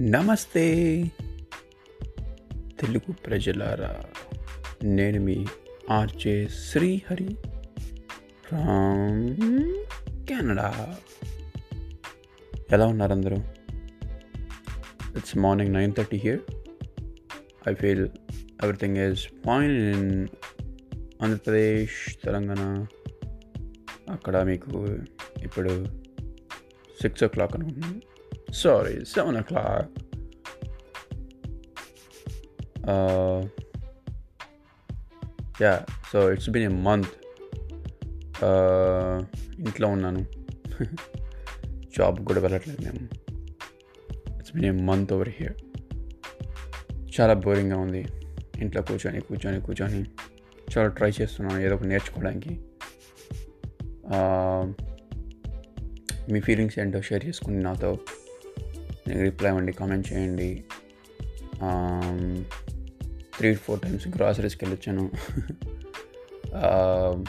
నమస్తే. తెలుగు ప్రజలారా నేను మీ ఆర్జే శ్రీహరి ఫ్రమ్ కెనడా. ఎలా ఉన్నారు అందరూ? It's morning nine thirty here I feel everything is fine in Andhra Pradesh Telangana అక్కడ మీకు ఇప్పుడు సిక్స్ ఓ క్లాక్ అనుకుంటున్నాను. Sorry seven oh Uh, yeah so it's been a month ఇంట్లో ఉన్నాను. జాబ్ కూడా వెళ్ళట్లేదు మేము it's been a month over here చాలా బోరింగ్గా ఉంది. ఇంట్లో కూర్చొని కూర్చొని కూర్చొని చాలా ట్రై చేస్తున్నాను ఏదో ఒకటి నేర్చుకోవడానికి. Uh, మీ ఫీలింగ్స్ ఏంటో షేర్ చేసుకుని నాతో. రిప్లై ఇవ్వండి కామెంట్ చేయండి. త్రీ ఫోర్ టైమ్స్ గ్రాసరీస్కి వెళ్ళొచ్చాను.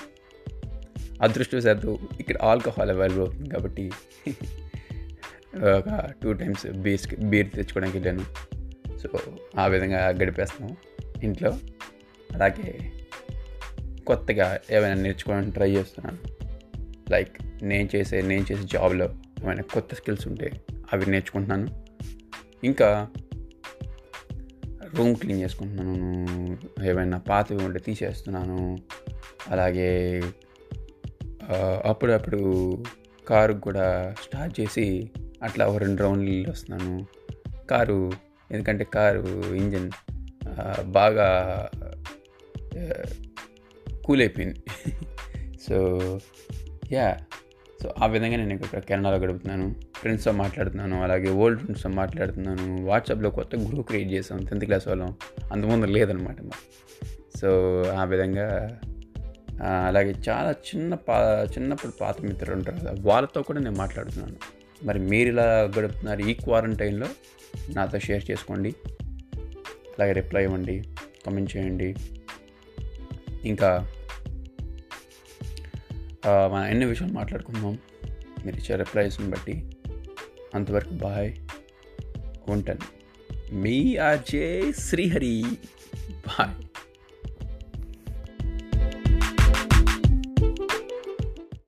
అదృష్టవశాత్తు ఇక్కడ ఆల్కహాల్ అవైలబుల్ అవుతుంది కాబట్టి ఒక టూ టైమ్స్ బీర్స్ బీర్ తెచ్చుకోవడానికి వెళ్ళాను. సో ఆ విధంగా గడిపేస్తాను ఇంట్లో. అలాగే కొత్తగా ఏమైనా నేర్చుకోవడానికి ట్రై చేస్తున్నాను. లైక్ నేను చేసే నేను చేసే జాబ్లో ఏమైనా కొత్త స్కిల్స్ ఉంటే అవి నేర్చుకుంటున్నాను. ఇంకా రూమ్ క్లీన్ చేసుకుంటున్నాను. ఏమైనా పాతవి ఉంటే తీసేస్తున్నాను. అలాగే అప్పుడప్పుడు కారు కూడా స్టార్ట్ చేసి అట్లా ఒక రెండు రౌండ్లు వస్తున్నాను. కారు ఎందుకంటే కారు ఇంజిన్ బాగా కూల్ అయిపోయింది. So yeah. సో ఆ విధంగా నేను ఇక్కడ కెనడాలో గడుపుతున్నాను. ఫ్రెండ్స్తో మాట్లాడుతున్నాను అలాగే ఓల్డ్ ఫ్రెండ్స్తో మాట్లాడుతున్నాను వాట్సాప్లో కొత్త గ్రూప్ క్రియేట్ చేసాం టెన్త్ క్లాస్ వాళ్ళం అంతకుముందు లేదనమాట మాకు. సో ఆ విధంగా అలాగే చాలా చిన్న పా చిన్నప్పుడు పాత మిత్రులు ఉంటారు కదా వాళ్ళతో కూడా నేను మాట్లాడుతున్నాను. మరి మీరు ఇలా గడుపుతున్నారు ఈ క్వారంటైన్లో నాతో షేర్ చేసుకోండి అలాగే రిప్లై ఇవ్వండి కామెంట్ చేయండి. ఇంకా మనం ఎన్ని విషయాలు మాట్లాడుకుందాం మీరు ఇచ్చే రిప్లైస్ని బట్టి అంతవరకు బాయ్. ఉంటాను. మీ ఆర్జే శ్రీహరి. బాయ్.